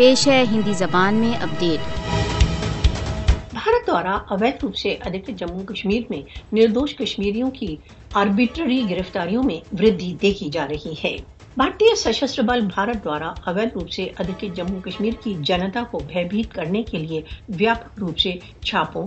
پیش ہے ہندی زبان میں اپڈیٹ۔ بھارت دوارا اویت روپ سے ادھکت جموں کشمیر میں نردوش کشمیریوں کی آربیٹری گرفتاریوں میں ودی دیکھی جا رہی ہے۔ بھارتی سشستر بل بھارت دوارا اویت روپ سے ادھکت جموں کشمیر کی جنتا کو بھیبھیت کرنے کے لیے ویاپک روپ سے چھاپوں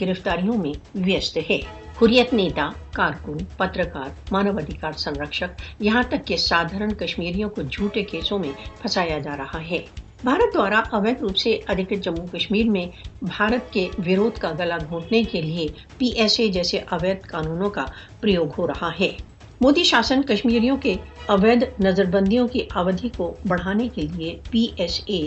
گرفتاریوں میں ویست ہے۔ حریت نیتا، کارکن، پترکار مانو ادھیکار سنرکشک یہاں تک کہ سادھارن کشمیریوں کو جھوٹے کیسوں میں پھنسایا جا رہا ہے۔ بھارت دوارا اویت روپ سے ادھکت جموں کشمیر میں بھارت کے وروھ کا گلا گھونٹنے کے لیے پی ایس اے جیسے اویدھ قانونوں کا پریوگ ہو رہا ہے۔ مودی شاسن کشمیریوں کے اویدھ نظر بندیوں کی اودھی کو بڑھانے کے لیے پی S a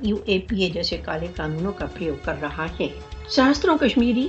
you A P A جیسے کالے قانونوں کا پریوگ کر رہا ہے۔ سہستروں Kashmiri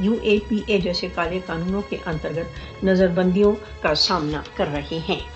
you A P A جیسے کالے قانونوں کے انترگت نظر بندیوں کا سامنا کر رہے ہیں۔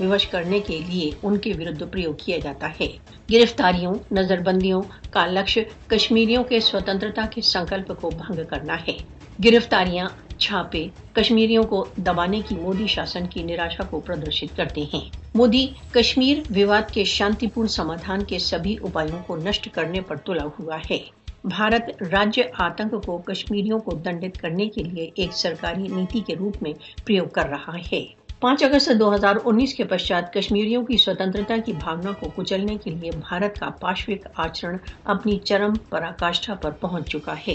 ووش کرنے کے لیے ان کے ورد پریوگ کیا جاتا ہے گرفتاریوں نظر بندیوں کا لکش کشمیریوں کے سوتنترتا کے سنکلپ کو بھنگ کرنا ہے گرفتاریاں چھاپے کشمیریوں کو دبانے کی مودی شاسن کی نراشا کو پردرشت کرتے ہیں مودی کشمیر وواد کے شانتی پورن سمادھان کے سبھی اپایوں کو نشٹ کرنے پر تلا ہوا ہے بھارت راجیہ آتنک کو کشمیریوں کو دنڈت کرنے کے لیے ایک سرکاری نیتی کے روپ میں پریوگ کر رہا ہے۔ پانچ اگست دو ہزار انیس کے پشچات کشمیریوں کی سوتنترتا کی بھاونا کو کچلنے کے لیے بھارت کا پاشوک آچرن اپنی چرم پراکاشٹھا پر پہنچ چکا ہے۔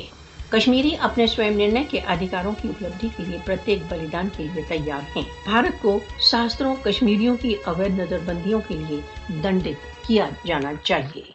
کشمیری اپنے سوئم نرنے کے ادھیکاروں کی اپلبدھی کے لیے پرتیک بلیدان کے لیے تیار ہیں۔ بھارت کو سہستروں کشمیریوں کی اویدھ نظر بندیوں کے لیے دنڈت کیا جانا چاہیے۔